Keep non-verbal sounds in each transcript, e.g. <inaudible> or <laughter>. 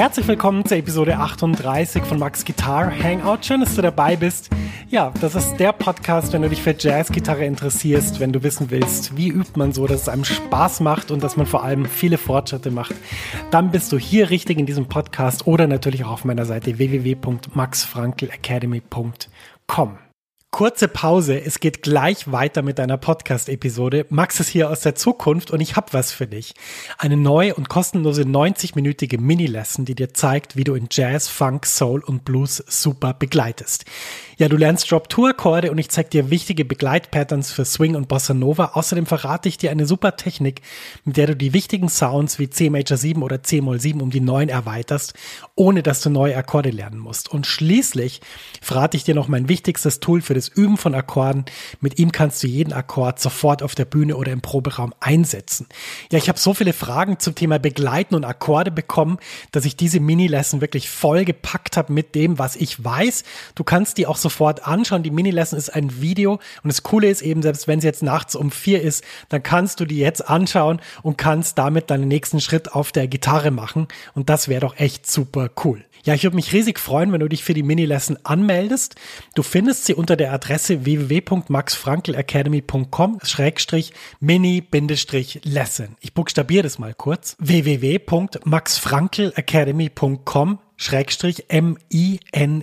Herzlich willkommen zur Episode 38 von Max Guitar Hangout. Schön, dass du dabei bist. Ja, das ist der Podcast, wenn du dich für Jazzgitarre interessierst, wenn du wissen willst, wie übt man so, dass es einem Spaß macht und dass man vor allem viele Fortschritte macht. Dann bist du hier richtig in diesem Podcast oder natürlich auch auf meiner Seite www.maxfrankelacademy.com. Kurze Pause, es geht gleich weiter mit deiner Podcast-Episode. Max ist hier aus der Zukunft und ich habe was für dich. Eine neue und kostenlose 90-minütige Mini-Lesson, die dir zeigt, wie du in Jazz, Funk, Soul und Blues super begleitest. Ja, du lernst Drop-Tour-Akkorde und ich zeige dir wichtige Begleitpatterns für Swing und Bossa Nova. Außerdem verrate ich dir eine super Technik, mit der du die wichtigen Sounds wie C Major 7 oder C Moll 7 um die 9 erweiterst, ohne dass du neue Akkorde lernen musst. Und schließlich verrate ich dir noch mein wichtigstes Tool für das Üben von Akkorden. Mit ihm kannst du jeden Akkord sofort auf der Bühne oder im Proberaum einsetzen. Ja, ich habe so viele Fragen zum Thema Begleiten und Akkorde bekommen, dass ich diese Mini-Lesson wirklich voll gepackt habe mit dem, was ich weiß. Du kannst die auch sofort anschauen. Die Mini-Lesson ist ein Video und das Coole ist eben, selbst wenn sie jetzt nachts um vier ist, dann kannst du die jetzt anschauen und kannst damit deinen nächsten Schritt auf der Gitarre machen. Und das wäre doch echt super cool. Ja, ich würde mich riesig freuen, wenn du dich für die Mini-Lesson anmeldest. Du findest sie unter der Adresse www.maxfrankelacademy.com schrägstrich mini-lesson. Ich buchstabiere das mal kurz. www.maxfrankelacademy.com schrägstrich M-I-N-I-L-E-S-S-O-N.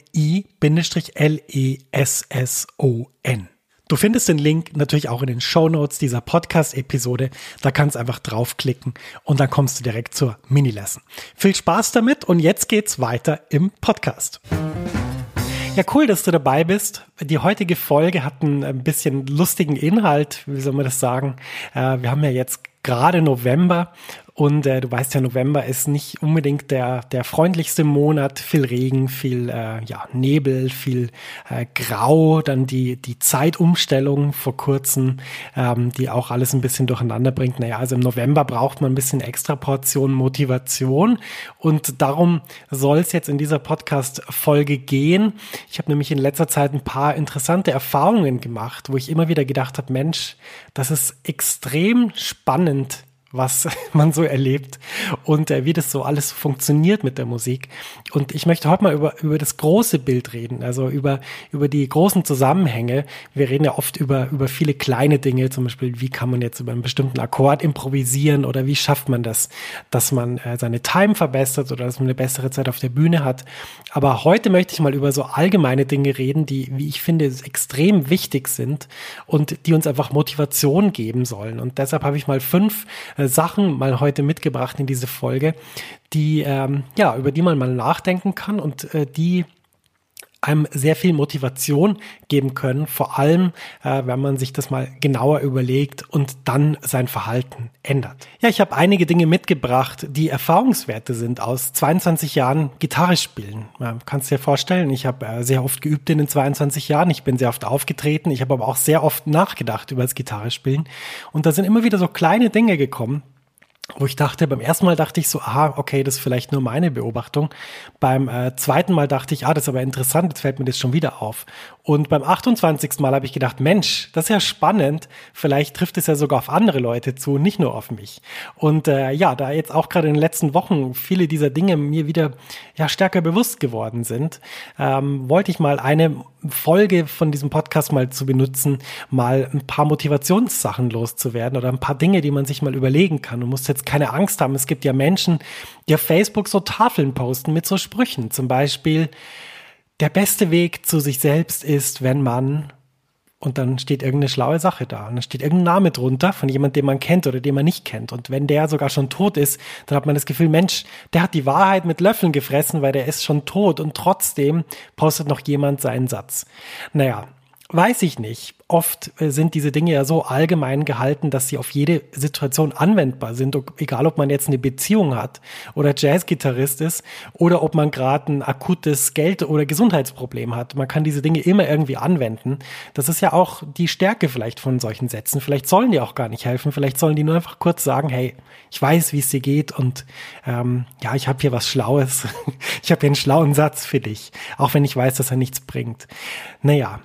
Du findest den Link natürlich auch in den Show Notes dieser Podcast-Episode. Da kannst du einfach draufklicken und dann kommst du direkt zur Mini-Lesson. Viel Spaß damit und jetzt geht's weiter im Podcast. Ja, cool, dass du dabei bist. Die heutige Folge hat ein bisschen lustigen Inhalt. Wie soll man das sagen? Äh, wir haben ja jetzt gerade November und äh, du weißt ja, November ist nicht unbedingt der, der freundlichste Monat. Viel Regen, viel äh, ja, Nebel, viel äh, Grau. Dann die, die Zeitumstellung vor kurzem, ähm, die auch alles ein bisschen durcheinander bringt. Naja, also im November braucht man ein bisschen extra Portion Motivation. Und darum soll es jetzt in dieser Podcast-Folge gehen. Ich habe nämlich in letzter Zeit ein paar interessante Erfahrungen gemacht, wo ich immer wieder gedacht habe, Mensch, das ist extrem spannend, was <laughs> man so erlebt und äh, wie das so alles funktioniert mit der Musik. Und ich möchte heute mal über, über das große Bild reden, also über, über die großen Zusammenhänge. Wir reden ja oft über, über viele kleine Dinge, zum Beispiel, wie kann man jetzt über einen bestimmten Akkord improvisieren oder wie schafft man das, dass man äh, seine Time verbessert oder dass man eine bessere Zeit auf der Bühne hat. Aber heute möchte ich mal über so allgemeine Dinge reden, die, wie ich finde, extrem wichtig sind und die uns einfach Motivation geben sollen. Und deshalb habe ich mal fünf äh, Sachen mal heute mitgebracht in diese Folge, die ähm, ja über die man mal nachdenken kann und äh, die einem sehr viel Motivation geben können, vor allem äh, wenn man sich das mal genauer überlegt und dann sein Verhalten ändert. Ja, ich habe einige Dinge mitgebracht, die Erfahrungswerte sind aus 22 Jahren Gitarre spielen. Ja, kannst dir vorstellen, ich habe äh, sehr oft geübt in den 22 Jahren, ich bin sehr oft aufgetreten, ich habe aber auch sehr oft nachgedacht über das Gitarre spielen und da sind immer wieder so kleine Dinge gekommen, wo ich dachte, beim ersten Mal dachte ich so, aha, okay, das ist vielleicht nur meine Beobachtung. Beim äh, zweiten Mal dachte ich, ah, das ist aber interessant, jetzt fällt mir das schon wieder auf. Und beim 28. Mal habe ich gedacht, Mensch, das ist ja spannend, vielleicht trifft es ja sogar auf andere Leute zu, nicht nur auf mich. Und äh, ja, da jetzt auch gerade in den letzten Wochen viele dieser Dinge mir wieder ja stärker bewusst geworden sind, ähm, wollte ich mal eine Folge von diesem Podcast mal zu benutzen, mal ein paar Motivationssachen loszuwerden oder ein paar Dinge, die man sich mal überlegen kann. Du musst jetzt keine Angst haben. Es gibt ja Menschen, die auf Facebook so Tafeln posten mit so Sprüchen. Zum Beispiel, der beste Weg zu sich selbst ist, wenn man und dann steht irgendeine schlaue Sache da. Und dann steht irgendein Name drunter von jemand, den man kennt oder den man nicht kennt. Und wenn der sogar schon tot ist, dann hat man das Gefühl, Mensch, der hat die Wahrheit mit Löffeln gefressen, weil der ist schon tot. Und trotzdem postet noch jemand seinen Satz. Naja, weiß ich nicht oft äh, sind diese Dinge ja so allgemein gehalten, dass sie auf jede Situation anwendbar sind, egal ob man jetzt eine Beziehung hat oder Jazzgitarrist ist oder ob man gerade ein akutes Geld- oder Gesundheitsproblem hat. Man kann diese Dinge immer irgendwie anwenden. Das ist ja auch die Stärke vielleicht von solchen Sätzen. Vielleicht sollen die auch gar nicht helfen. Vielleicht sollen die nur einfach kurz sagen, hey, ich weiß, wie es dir geht und ähm, ja, ich habe hier was Schlaues. <laughs> ich habe hier einen schlauen Satz für dich, auch wenn ich weiß, dass er nichts bringt. Naja,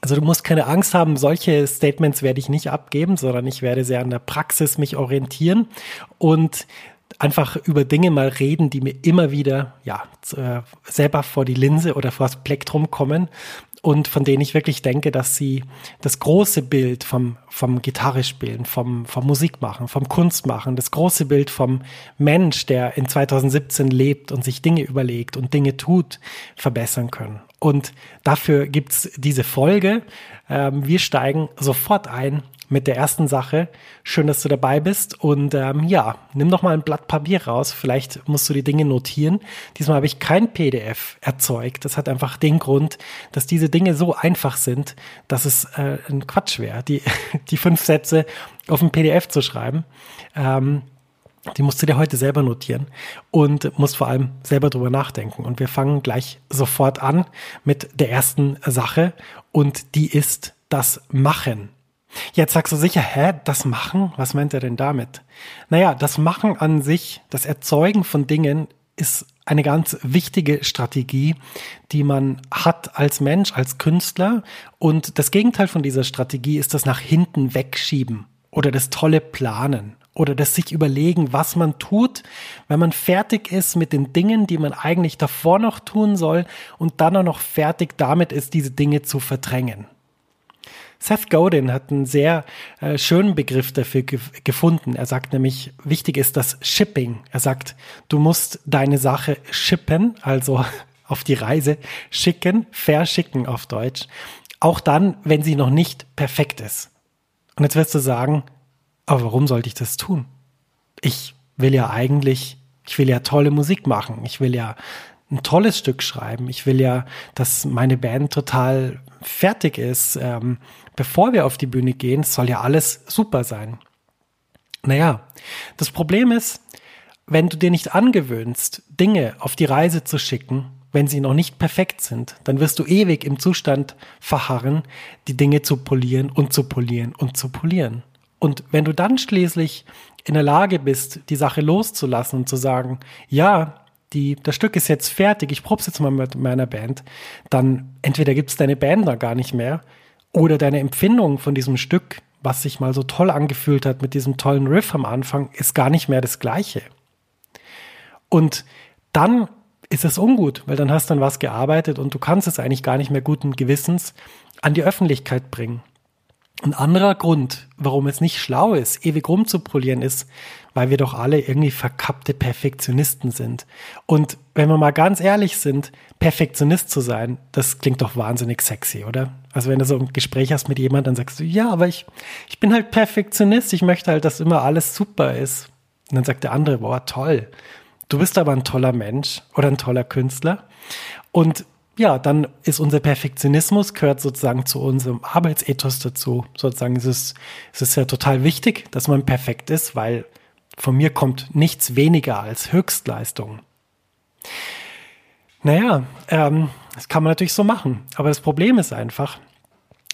also du musst keine Angst haben, solche Statements werde ich nicht abgeben, sondern ich werde sehr an der Praxis mich orientieren. Und einfach über Dinge mal reden, die mir immer wieder, ja, äh, selber vor die Linse oder vor das Plektrum kommen und von denen ich wirklich denke, dass sie das große Bild vom, vom Gitarre spielen, vom, vom Musikmachen, vom Kunstmachen, das große Bild vom Mensch, der in 2017 lebt und sich Dinge überlegt und Dinge tut, verbessern können. Und dafür gibt's diese Folge. Ähm, wir steigen sofort ein mit der ersten Sache. Schön, dass du dabei bist. Und ähm, ja, nimm doch mal ein Blatt Papier raus. Vielleicht musst du die Dinge notieren. Diesmal habe ich kein PDF erzeugt. Das hat einfach den Grund, dass diese Dinge so einfach sind, dass es äh, ein Quatsch wäre, die, <laughs> die fünf Sätze auf ein PDF zu schreiben. Ähm, die musst du dir heute selber notieren und musst vor allem selber drüber nachdenken. Und wir fangen gleich sofort an mit der ersten Sache und die ist das Machen. Jetzt sagst du sicher, hä, das Machen? Was meint er denn damit? Naja, das Machen an sich, das Erzeugen von Dingen ist eine ganz wichtige Strategie, die man hat als Mensch, als Künstler. Und das Gegenteil von dieser Strategie ist das nach hinten wegschieben oder das tolle Planen oder das sich überlegen, was man tut, wenn man fertig ist mit den Dingen, die man eigentlich davor noch tun soll und dann auch noch fertig damit ist, diese Dinge zu verdrängen. Seth Godin hat einen sehr äh, schönen Begriff dafür ge gefunden. Er sagt nämlich, wichtig ist das Shipping. Er sagt, du musst deine Sache shippen, also <laughs> auf die Reise schicken, verschicken auf Deutsch. Auch dann, wenn sie noch nicht perfekt ist. Und jetzt wirst du sagen, aber warum sollte ich das tun? Ich will ja eigentlich, ich will ja tolle Musik machen. Ich will ja ein tolles Stück schreiben. Ich will ja, dass meine Band total fertig ist. Ähm, bevor wir auf die Bühne gehen, soll ja alles super sein. Naja, das Problem ist, wenn du dir nicht angewöhnst, Dinge auf die Reise zu schicken, wenn sie noch nicht perfekt sind, dann wirst du ewig im Zustand verharren, die Dinge zu polieren und zu polieren und zu polieren. Und wenn du dann schließlich in der Lage bist, die Sache loszulassen und zu sagen, ja, die, das Stück ist jetzt fertig, ich prob's jetzt mal mit meiner Band, dann entweder gibt's deine Band da gar nicht mehr oder deine Empfindung von diesem Stück, was sich mal so toll angefühlt hat mit diesem tollen Riff am Anfang, ist gar nicht mehr das gleiche. Und dann ist es ungut, weil dann hast du an was gearbeitet und du kannst es eigentlich gar nicht mehr guten Gewissens an die Öffentlichkeit bringen. Ein anderer Grund, warum es nicht schlau ist, ewig rumzupolieren, ist, weil wir doch alle irgendwie verkappte Perfektionisten sind. Und wenn wir mal ganz ehrlich sind, Perfektionist zu sein, das klingt doch wahnsinnig sexy, oder? Also wenn du so ein Gespräch hast mit jemandem, dann sagst du, ja, aber ich, ich bin halt Perfektionist, ich möchte halt, dass immer alles super ist. Und dann sagt der andere, boah, toll. Du bist aber ein toller Mensch oder ein toller Künstler. Und ja, dann ist unser Perfektionismus, gehört sozusagen zu unserem Arbeitsethos dazu. Sozusagen ist es, es ist ja total wichtig, dass man perfekt ist, weil von mir kommt nichts weniger als Höchstleistung. Naja, ähm, das kann man natürlich so machen. Aber das Problem ist einfach,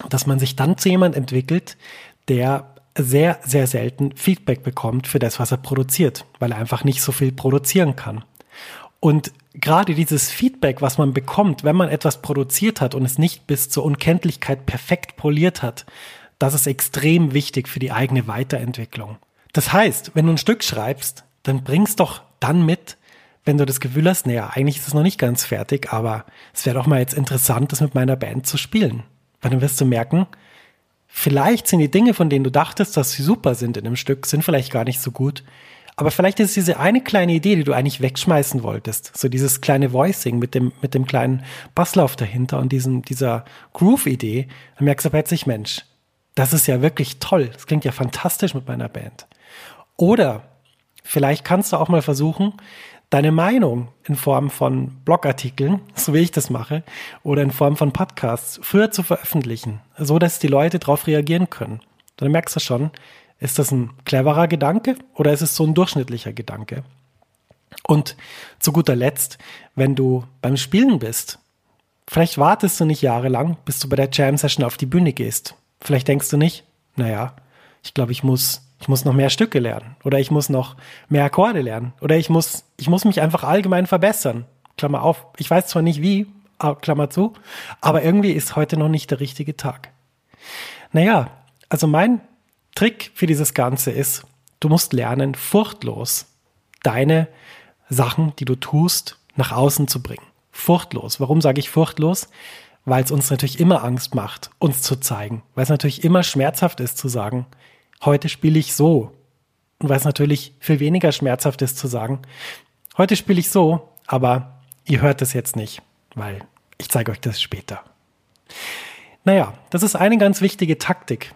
dass man sich dann zu jemand entwickelt, der sehr, sehr selten Feedback bekommt für das, was er produziert, weil er einfach nicht so viel produzieren kann. Und gerade dieses Feedback, was man bekommt, wenn man etwas produziert hat und es nicht bis zur Unkenntlichkeit perfekt poliert hat, das ist extrem wichtig für die eigene Weiterentwicklung. Das heißt, wenn du ein Stück schreibst, dann bringst doch dann mit, wenn du das Gefühl hast, naja, eigentlich ist es noch nicht ganz fertig, aber es wäre doch mal jetzt interessant, das mit meiner Band zu spielen. Weil dann wirst du merken, vielleicht sind die Dinge, von denen du dachtest, dass sie super sind in dem Stück, sind vielleicht gar nicht so gut. Aber vielleicht ist diese eine kleine Idee, die du eigentlich wegschmeißen wolltest, so dieses kleine Voicing mit dem, mit dem kleinen Basslauf dahinter und diesem, dieser Groove-Idee, dann merkst du plötzlich, Mensch, das ist ja wirklich toll. Das klingt ja fantastisch mit meiner Band. Oder vielleicht kannst du auch mal versuchen, deine Meinung in Form von Blogartikeln, <laughs> so wie ich das mache, oder in Form von Podcasts früher zu veröffentlichen, so dass die Leute darauf reagieren können. Dann merkst du schon, ist das ein cleverer Gedanke oder ist es so ein durchschnittlicher Gedanke? Und zu guter Letzt, wenn du beim Spielen bist, vielleicht wartest du nicht jahrelang, bis du bei der Jam Session auf die Bühne gehst. Vielleicht denkst du nicht, naja, ich glaube, ich muss, ich muss noch mehr Stücke lernen oder ich muss noch mehr Akkorde lernen oder ich muss, ich muss mich einfach allgemein verbessern. Klammer auf. Ich weiß zwar nicht wie, Klammer zu, aber irgendwie ist heute noch nicht der richtige Tag. Naja, also mein Trick für dieses Ganze ist, du musst lernen, furchtlos deine Sachen, die du tust, nach außen zu bringen. Furchtlos. Warum sage ich furchtlos? Weil es uns natürlich immer Angst macht, uns zu zeigen. Weil es natürlich immer schmerzhaft ist zu sagen, heute spiele ich so. Und weil es natürlich viel weniger schmerzhaft ist zu sagen, heute spiele ich so, aber ihr hört es jetzt nicht, weil ich zeige euch das später. Naja, das ist eine ganz wichtige Taktik.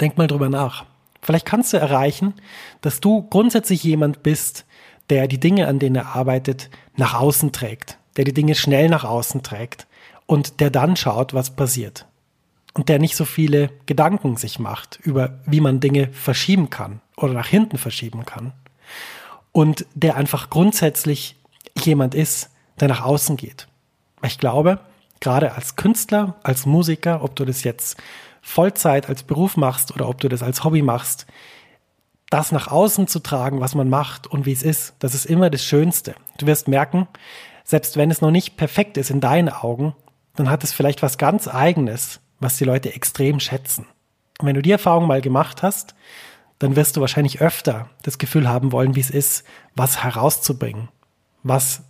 Denk mal drüber nach. Vielleicht kannst du erreichen, dass du grundsätzlich jemand bist, der die Dinge, an denen er arbeitet, nach außen trägt, der die Dinge schnell nach außen trägt und der dann schaut, was passiert. Und der nicht so viele Gedanken sich macht über, wie man Dinge verschieben kann oder nach hinten verschieben kann. Und der einfach grundsätzlich jemand ist, der nach außen geht. Ich glaube, gerade als Künstler, als Musiker, ob du das jetzt Vollzeit als Beruf machst oder ob du das als Hobby machst, das nach außen zu tragen, was man macht und wie es ist, das ist immer das Schönste. Du wirst merken, selbst wenn es noch nicht perfekt ist in deinen Augen, dann hat es vielleicht was ganz eigenes, was die Leute extrem schätzen. Und wenn du die Erfahrung mal gemacht hast, dann wirst du wahrscheinlich öfter das Gefühl haben wollen, wie es ist, was herauszubringen, was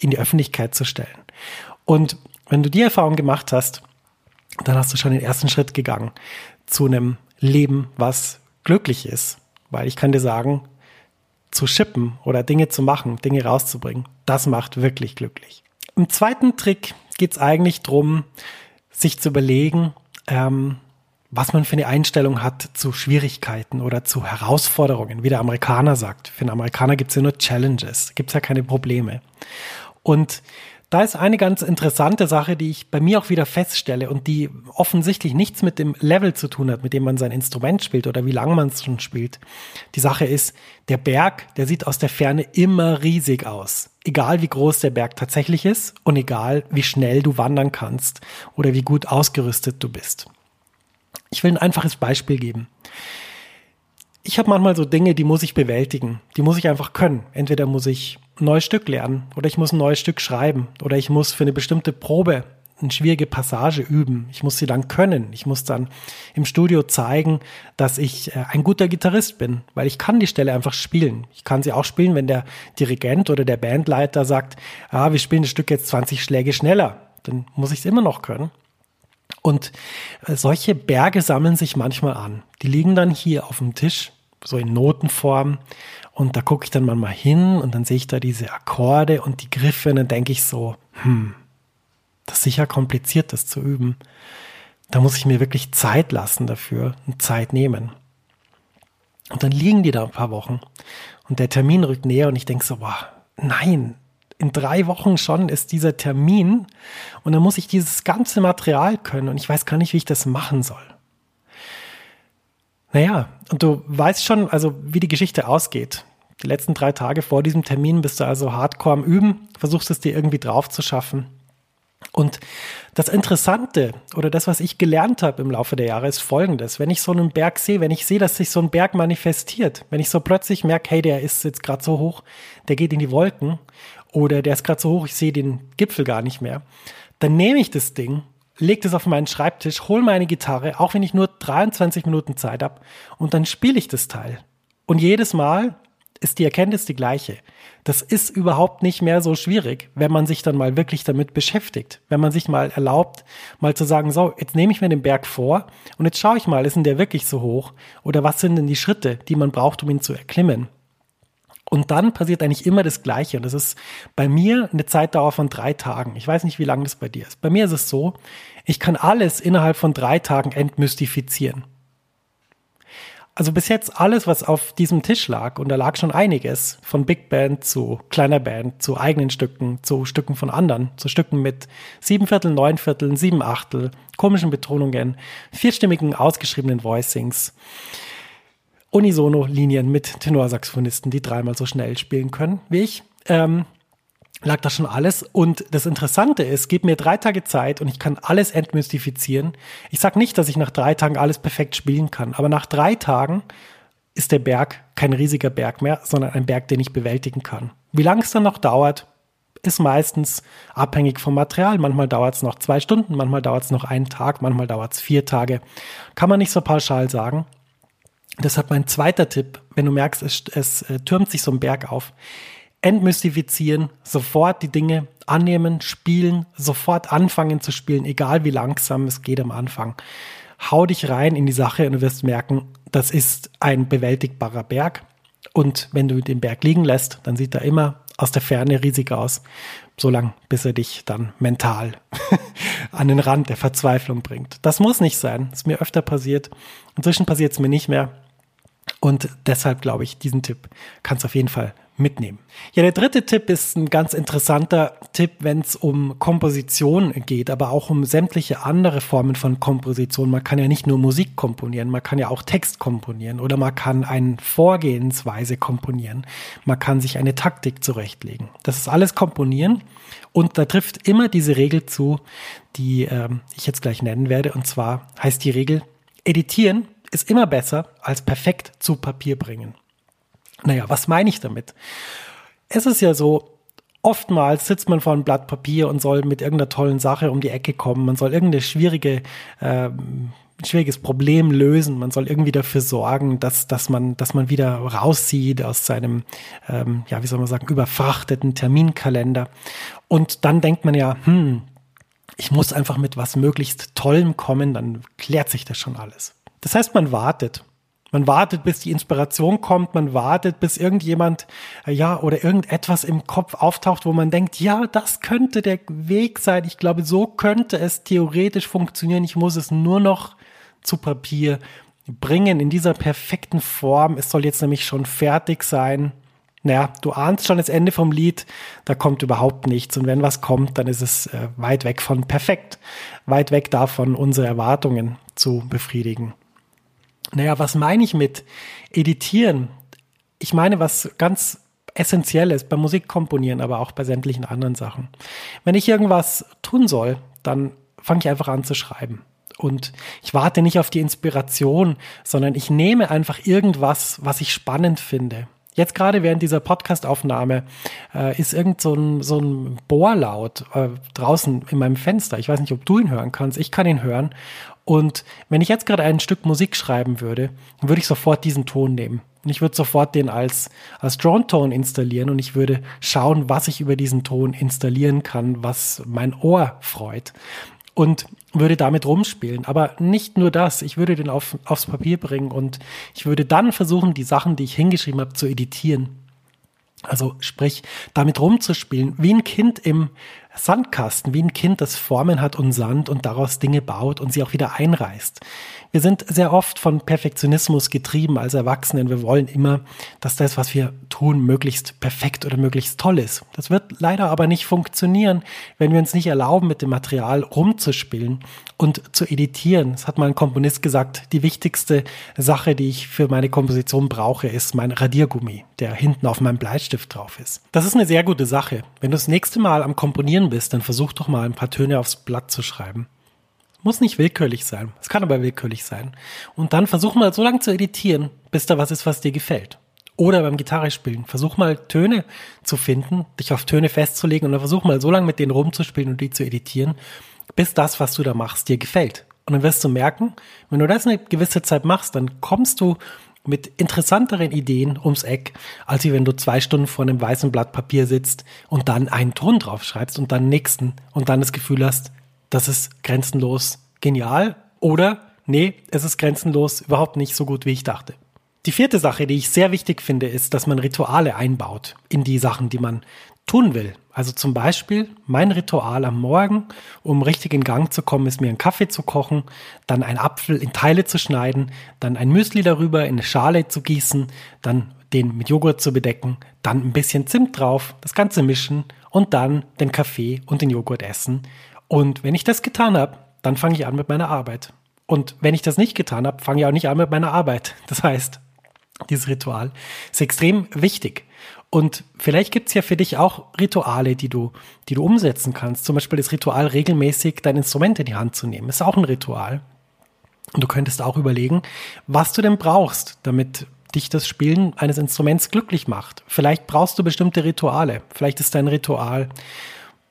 in die Öffentlichkeit zu stellen. Und wenn du die Erfahrung gemacht hast, dann hast du schon den ersten Schritt gegangen zu einem Leben, was glücklich ist. Weil ich kann dir sagen, zu schippen oder Dinge zu machen, Dinge rauszubringen, das macht wirklich glücklich. Im zweiten Trick geht es eigentlich darum, sich zu überlegen, ähm, was man für eine Einstellung hat zu Schwierigkeiten oder zu Herausforderungen, wie der Amerikaner sagt. Für einen Amerikaner gibt es ja nur Challenges, gibt es ja keine Probleme. Und da ist eine ganz interessante Sache, die ich bei mir auch wieder feststelle und die offensichtlich nichts mit dem Level zu tun hat, mit dem man sein Instrument spielt oder wie lange man es schon spielt. Die Sache ist, der Berg, der sieht aus der Ferne immer riesig aus. Egal wie groß der Berg tatsächlich ist und egal wie schnell du wandern kannst oder wie gut ausgerüstet du bist. Ich will ein einfaches Beispiel geben ich habe manchmal so Dinge, die muss ich bewältigen. Die muss ich einfach können. Entweder muss ich ein neues Stück lernen oder ich muss ein neues Stück schreiben oder ich muss für eine bestimmte Probe eine schwierige Passage üben. Ich muss sie dann können. Ich muss dann im Studio zeigen, dass ich äh, ein guter Gitarrist bin, weil ich kann die Stelle einfach spielen. Ich kann sie auch spielen, wenn der Dirigent oder der Bandleiter sagt, ah, wir spielen das Stück jetzt 20 Schläge schneller. Dann muss ich es immer noch können. Und äh, solche Berge sammeln sich manchmal an. Die liegen dann hier auf dem Tisch, so in Notenform. Und da gucke ich dann mal hin und dann sehe ich da diese Akkorde und die Griffe und dann denke ich so, hm, das ist sicher kompliziert, das zu üben. Da muss ich mir wirklich Zeit lassen dafür und Zeit nehmen. Und dann liegen die da ein paar Wochen und der Termin rückt näher und ich denke so, boah, nein, in drei Wochen schon ist dieser Termin und dann muss ich dieses ganze Material können und ich weiß gar nicht, wie ich das machen soll. Naja, und du weißt schon, also wie die Geschichte ausgeht. Die letzten drei Tage vor diesem Termin bist du also hardcore am Üben, versuchst es dir irgendwie drauf zu schaffen. Und das Interessante oder das, was ich gelernt habe im Laufe der Jahre, ist folgendes. Wenn ich so einen Berg sehe, wenn ich sehe, dass sich so ein Berg manifestiert, wenn ich so plötzlich merke, hey, der ist jetzt gerade so hoch, der geht in die Wolken oder der ist gerade so hoch, ich sehe den Gipfel gar nicht mehr, dann nehme ich das Ding, lege das auf meinen Schreibtisch, hole meine Gitarre, auch wenn ich nur 23 Minuten Zeit habe, und dann spiele ich das Teil. Und jedes Mal ist die Erkenntnis die gleiche. Das ist überhaupt nicht mehr so schwierig, wenn man sich dann mal wirklich damit beschäftigt. Wenn man sich mal erlaubt, mal zu sagen, so, jetzt nehme ich mir den Berg vor und jetzt schaue ich mal, ist denn der wirklich so hoch? Oder was sind denn die Schritte, die man braucht, um ihn zu erklimmen? Und dann passiert eigentlich immer das Gleiche. Und das ist bei mir eine Zeitdauer von drei Tagen. Ich weiß nicht, wie lange das bei dir ist. Bei mir ist es so, ich kann alles innerhalb von drei Tagen entmystifizieren. Also bis jetzt alles, was auf diesem Tisch lag, und da lag schon einiges, von Big Band zu kleiner Band, zu eigenen Stücken, zu Stücken von anderen, zu Stücken mit sieben Viertel, neun Vierteln, sieben Achtel, komischen Betonungen, vierstimmigen ausgeschriebenen Voicings Unisono-Linien mit Tenorsaxophonisten, die dreimal so schnell spielen können wie ich. Ähm, lag da schon alles. Und das Interessante ist, gib mir drei Tage Zeit und ich kann alles entmystifizieren. Ich sage nicht, dass ich nach drei Tagen alles perfekt spielen kann, aber nach drei Tagen ist der Berg kein riesiger Berg mehr, sondern ein Berg, den ich bewältigen kann. Wie lange es dann noch dauert, ist meistens abhängig vom Material. Manchmal dauert es noch zwei Stunden, manchmal dauert es noch einen Tag, manchmal dauert es vier Tage. Kann man nicht so pauschal sagen. Deshalb mein zweiter Tipp, wenn du merkst, es, es äh, türmt sich so ein Berg auf, entmystifizieren, sofort die Dinge annehmen, spielen, sofort anfangen zu spielen, egal wie langsam es geht am Anfang. Hau dich rein in die Sache und du wirst merken, das ist ein bewältigbarer Berg. Und wenn du den Berg liegen lässt, dann sieht er immer aus der Ferne riesig aus, solange bis er dich dann mental <laughs> an den Rand der Verzweiflung bringt. Das muss nicht sein. Das ist mir öfter passiert. Inzwischen passiert es mir nicht mehr. Und deshalb glaube ich, diesen Tipp kannst du auf jeden Fall mitnehmen. Ja, der dritte Tipp ist ein ganz interessanter Tipp, wenn es um Komposition geht, aber auch um sämtliche andere Formen von Komposition. Man kann ja nicht nur Musik komponieren, man kann ja auch Text komponieren oder man kann eine Vorgehensweise komponieren. Man kann sich eine Taktik zurechtlegen. Das ist alles Komponieren und da trifft immer diese Regel zu, die äh, ich jetzt gleich nennen werde. Und zwar heißt die Regel, editieren ist immer besser als perfekt zu Papier bringen. Naja, was meine ich damit? Es ist ja so, oftmals sitzt man vor einem Blatt Papier und soll mit irgendeiner tollen Sache um die Ecke kommen. Man soll irgendeine schwierige, äh, schwieriges Problem lösen. Man soll irgendwie dafür sorgen, dass, dass man, dass man wieder rauszieht aus seinem, ähm, ja, wie soll man sagen, überfrachteten Terminkalender. Und dann denkt man ja, hm, ich muss einfach mit was möglichst Tollem kommen, dann klärt sich das schon alles. Das heißt, man wartet. Man wartet, bis die Inspiration kommt, man wartet, bis irgendjemand, äh, ja, oder irgendetwas im Kopf auftaucht, wo man denkt, ja, das könnte der Weg sein. Ich glaube, so könnte es theoretisch funktionieren. Ich muss es nur noch zu Papier bringen in dieser perfekten Form. Es soll jetzt nämlich schon fertig sein. Naja, du ahnst schon das Ende vom Lied, da kommt überhaupt nichts. Und wenn was kommt, dann ist es äh, weit weg von perfekt, weit weg davon, unsere Erwartungen zu befriedigen. Naja, was meine ich mit editieren? Ich meine was ganz Essentielles beim Musikkomponieren, aber auch bei sämtlichen anderen Sachen. Wenn ich irgendwas tun soll, dann fange ich einfach an zu schreiben. Und ich warte nicht auf die Inspiration, sondern ich nehme einfach irgendwas, was ich spannend finde. Jetzt gerade während dieser Podcastaufnahme äh, ist irgend so ein, so ein Bohrlaut äh, draußen in meinem Fenster. Ich weiß nicht, ob du ihn hören kannst. Ich kann ihn hören. Und wenn ich jetzt gerade ein Stück Musik schreiben würde, würde ich sofort diesen Ton nehmen. Und ich würde sofort den als, als Drone-Ton installieren und ich würde schauen, was ich über diesen Ton installieren kann, was mein Ohr freut. Und würde damit rumspielen. Aber nicht nur das, ich würde den auf, aufs Papier bringen und ich würde dann versuchen, die Sachen, die ich hingeschrieben habe, zu editieren. Also sprich, damit rumzuspielen, wie ein Kind im Sandkasten, wie ein Kind, das Formen hat und Sand und daraus Dinge baut und sie auch wieder einreißt. Wir sind sehr oft von Perfektionismus getrieben als Erwachsenen. Wir wollen immer, dass das, was wir tun, möglichst perfekt oder möglichst toll ist. Das wird leider aber nicht funktionieren, wenn wir uns nicht erlauben, mit dem Material rumzuspielen und zu editieren. Es hat mal ein Komponist gesagt, die wichtigste Sache, die ich für meine Komposition brauche, ist mein Radiergummi, der hinten auf meinem Bleistift drauf ist. Das ist eine sehr gute Sache. Wenn du das nächste Mal am Komponieren bist, dann versuch doch mal ein paar Töne aufs Blatt zu schreiben. Muss nicht willkürlich sein. Es kann aber willkürlich sein. Und dann versuch mal so lange zu editieren, bis da was ist, was dir gefällt. Oder beim Gitarre spielen. Versuch mal Töne zu finden, dich auf Töne festzulegen und dann versuch mal so lange mit denen rumzuspielen und die zu editieren, bis das, was du da machst, dir gefällt. Und dann wirst du merken, wenn du das eine gewisse Zeit machst, dann kommst du mit interessanteren Ideen ums Eck, als wenn du zwei Stunden vor einem weißen Blatt Papier sitzt und dann einen Ton drauf schreibst und dann nächsten und dann das Gefühl hast, das ist grenzenlos genial oder nee, es ist grenzenlos überhaupt nicht so gut, wie ich dachte. Die vierte Sache, die ich sehr wichtig finde, ist, dass man Rituale einbaut in die Sachen, die man tun will. Also zum Beispiel mein Ritual am Morgen, um richtig in Gang zu kommen, ist mir einen Kaffee zu kochen, dann einen Apfel in Teile zu schneiden, dann ein Müsli darüber in eine Schale zu gießen, dann den mit Joghurt zu bedecken, dann ein bisschen Zimt drauf, das Ganze mischen und dann den Kaffee und den Joghurt essen. Und wenn ich das getan habe, dann fange ich an mit meiner Arbeit. Und wenn ich das nicht getan habe, fange ich auch nicht an mit meiner Arbeit. Das heißt, dieses Ritual ist extrem wichtig. Und vielleicht gibt's ja für dich auch Rituale, die du, die du umsetzen kannst. Zum Beispiel das Ritual, regelmäßig dein Instrument in die Hand zu nehmen. Ist auch ein Ritual. Und du könntest auch überlegen, was du denn brauchst, damit dich das Spielen eines Instruments glücklich macht. Vielleicht brauchst du bestimmte Rituale. Vielleicht ist dein Ritual,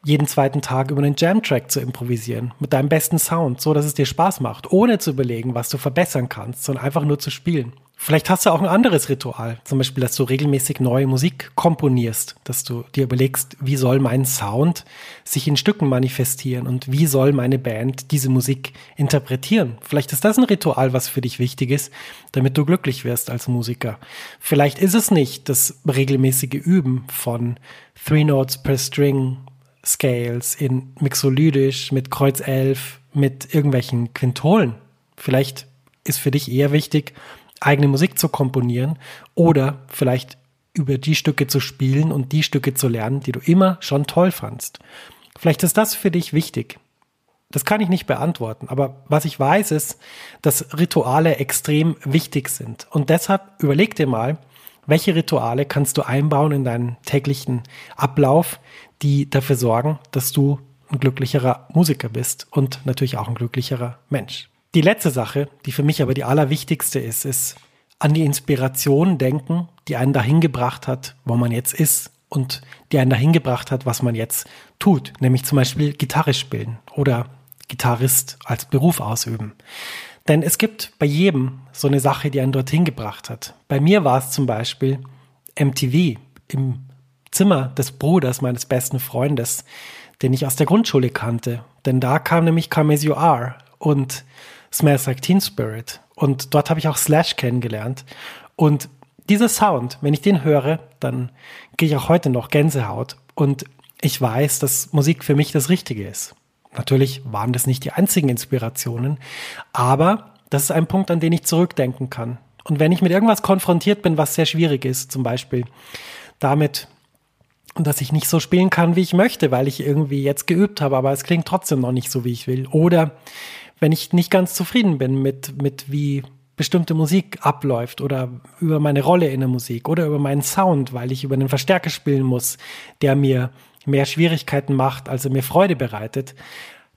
jeden zweiten Tag über einen Jam-Track zu improvisieren, mit deinem besten Sound, so dass es dir Spaß macht, ohne zu überlegen, was du verbessern kannst, sondern einfach nur zu spielen. Vielleicht hast du auch ein anderes Ritual, zum Beispiel, dass du regelmäßig neue Musik komponierst, dass du dir überlegst, wie soll mein Sound sich in Stücken manifestieren und wie soll meine Band diese Musik interpretieren. Vielleicht ist das ein Ritual, was für dich wichtig ist, damit du glücklich wirst als Musiker. Vielleicht ist es nicht das regelmäßige Üben von Three Notes per String Scales in Mixolydisch mit Kreuz 11 mit irgendwelchen Quintolen. Vielleicht ist für dich eher wichtig, eigene Musik zu komponieren oder vielleicht über die Stücke zu spielen und die Stücke zu lernen, die du immer schon toll fandst. Vielleicht ist das für dich wichtig. Das kann ich nicht beantworten, aber was ich weiß ist, dass Rituale extrem wichtig sind. Und deshalb überleg dir mal, welche Rituale kannst du einbauen in deinen täglichen Ablauf, die dafür sorgen, dass du ein glücklicherer Musiker bist und natürlich auch ein glücklicherer Mensch. Die letzte Sache, die für mich aber die allerwichtigste ist, ist an die Inspiration denken, die einen dahin gebracht hat, wo man jetzt ist und die einen dahin gebracht hat, was man jetzt tut, nämlich zum Beispiel Gitarre spielen oder Gitarrist als Beruf ausüben. Denn es gibt bei jedem so eine Sache, die einen dorthin gebracht hat. Bei mir war es zum Beispiel MTV im Zimmer des Bruders meines besten Freundes, den ich aus der Grundschule kannte. Denn da kam nämlich Come As You Are und Smells Like Teen Spirit. Und dort habe ich auch Slash kennengelernt. Und dieser Sound, wenn ich den höre, dann gehe ich auch heute noch Gänsehaut. Und ich weiß, dass Musik für mich das Richtige ist. Natürlich waren das nicht die einzigen Inspirationen, aber das ist ein Punkt, an den ich zurückdenken kann. Und wenn ich mit irgendwas konfrontiert bin, was sehr schwierig ist, zum Beispiel damit, dass ich nicht so spielen kann, wie ich möchte, weil ich irgendwie jetzt geübt habe, aber es klingt trotzdem noch nicht so, wie ich will. Oder wenn ich nicht ganz zufrieden bin mit, mit wie bestimmte Musik abläuft oder über meine Rolle in der Musik oder über meinen Sound, weil ich über einen Verstärker spielen muss, der mir mehr Schwierigkeiten macht, als er mir Freude bereitet,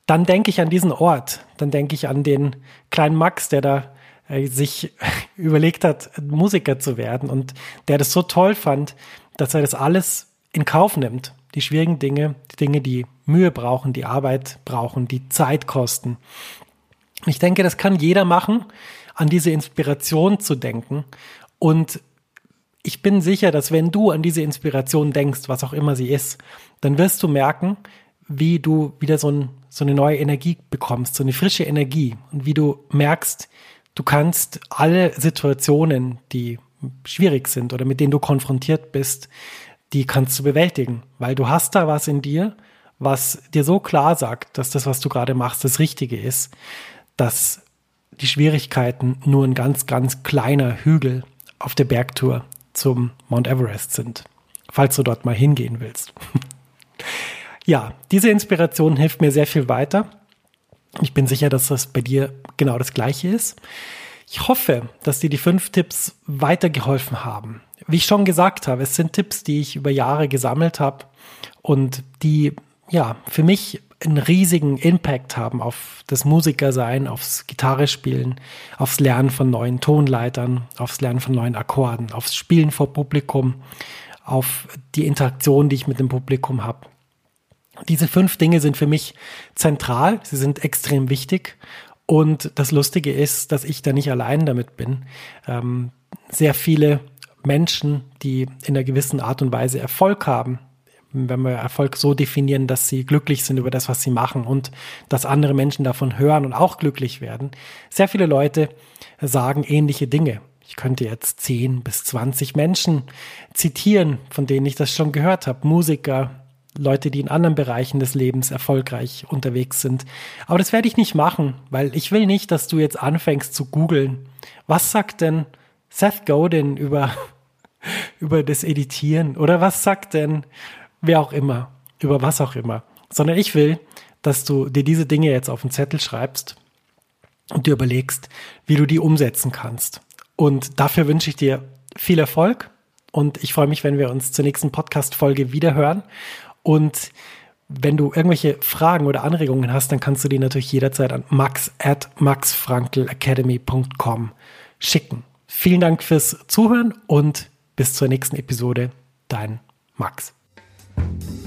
dann denke ich an diesen Ort. Dann denke ich an den kleinen Max, der da äh, sich <laughs> überlegt hat, Musiker zu werden und der das so toll fand, dass er das alles in Kauf nimmt. Die schwierigen Dinge, die Dinge, die Mühe brauchen, die Arbeit brauchen, die Zeit kosten. Ich denke, das kann jeder machen, an diese Inspiration zu denken. Und ich bin sicher, dass wenn du an diese Inspiration denkst, was auch immer sie ist, dann wirst du merken, wie du wieder so, ein, so eine neue Energie bekommst, so eine frische Energie. Und wie du merkst, du kannst alle Situationen, die schwierig sind oder mit denen du konfrontiert bist, die kannst du bewältigen, weil du hast da was in dir, was dir so klar sagt, dass das, was du gerade machst, das Richtige ist dass die Schwierigkeiten nur ein ganz, ganz kleiner Hügel auf der Bergtour zum Mount Everest sind, falls du dort mal hingehen willst. <laughs> ja, diese Inspiration hilft mir sehr viel weiter. Ich bin sicher, dass das bei dir genau das Gleiche ist. Ich hoffe, dass dir die fünf Tipps weitergeholfen haben. Wie ich schon gesagt habe, es sind Tipps, die ich über Jahre gesammelt habe und die ja für mich einen riesigen Impact haben auf das Musikersein, aufs Gitarrespielen, aufs Lernen von neuen Tonleitern, aufs Lernen von neuen Akkorden, aufs Spielen vor Publikum, auf die Interaktion, die ich mit dem Publikum habe. Diese fünf Dinge sind für mich zentral, sie sind extrem wichtig und das Lustige ist, dass ich da nicht allein damit bin. Ähm, sehr viele Menschen, die in einer gewissen Art und Weise Erfolg haben, wenn wir Erfolg so definieren, dass sie glücklich sind über das, was sie machen und dass andere Menschen davon hören und auch glücklich werden. Sehr viele Leute sagen ähnliche Dinge. Ich könnte jetzt 10 bis 20 Menschen zitieren, von denen ich das schon gehört habe. Musiker, Leute, die in anderen Bereichen des Lebens erfolgreich unterwegs sind. Aber das werde ich nicht machen, weil ich will nicht, dass du jetzt anfängst zu googeln. Was sagt denn Seth Godin über, <laughs> über das Editieren? Oder was sagt denn wer auch immer, über was auch immer, sondern ich will, dass du dir diese Dinge jetzt auf den Zettel schreibst und dir überlegst, wie du die umsetzen kannst. Und dafür wünsche ich dir viel Erfolg und ich freue mich, wenn wir uns zur nächsten Podcast-Folge wiederhören. Und wenn du irgendwelche Fragen oder Anregungen hast, dann kannst du die natürlich jederzeit an max at maxfrankelacademy.com schicken. Vielen Dank fürs Zuhören und bis zur nächsten Episode. Dein Max. Thank you.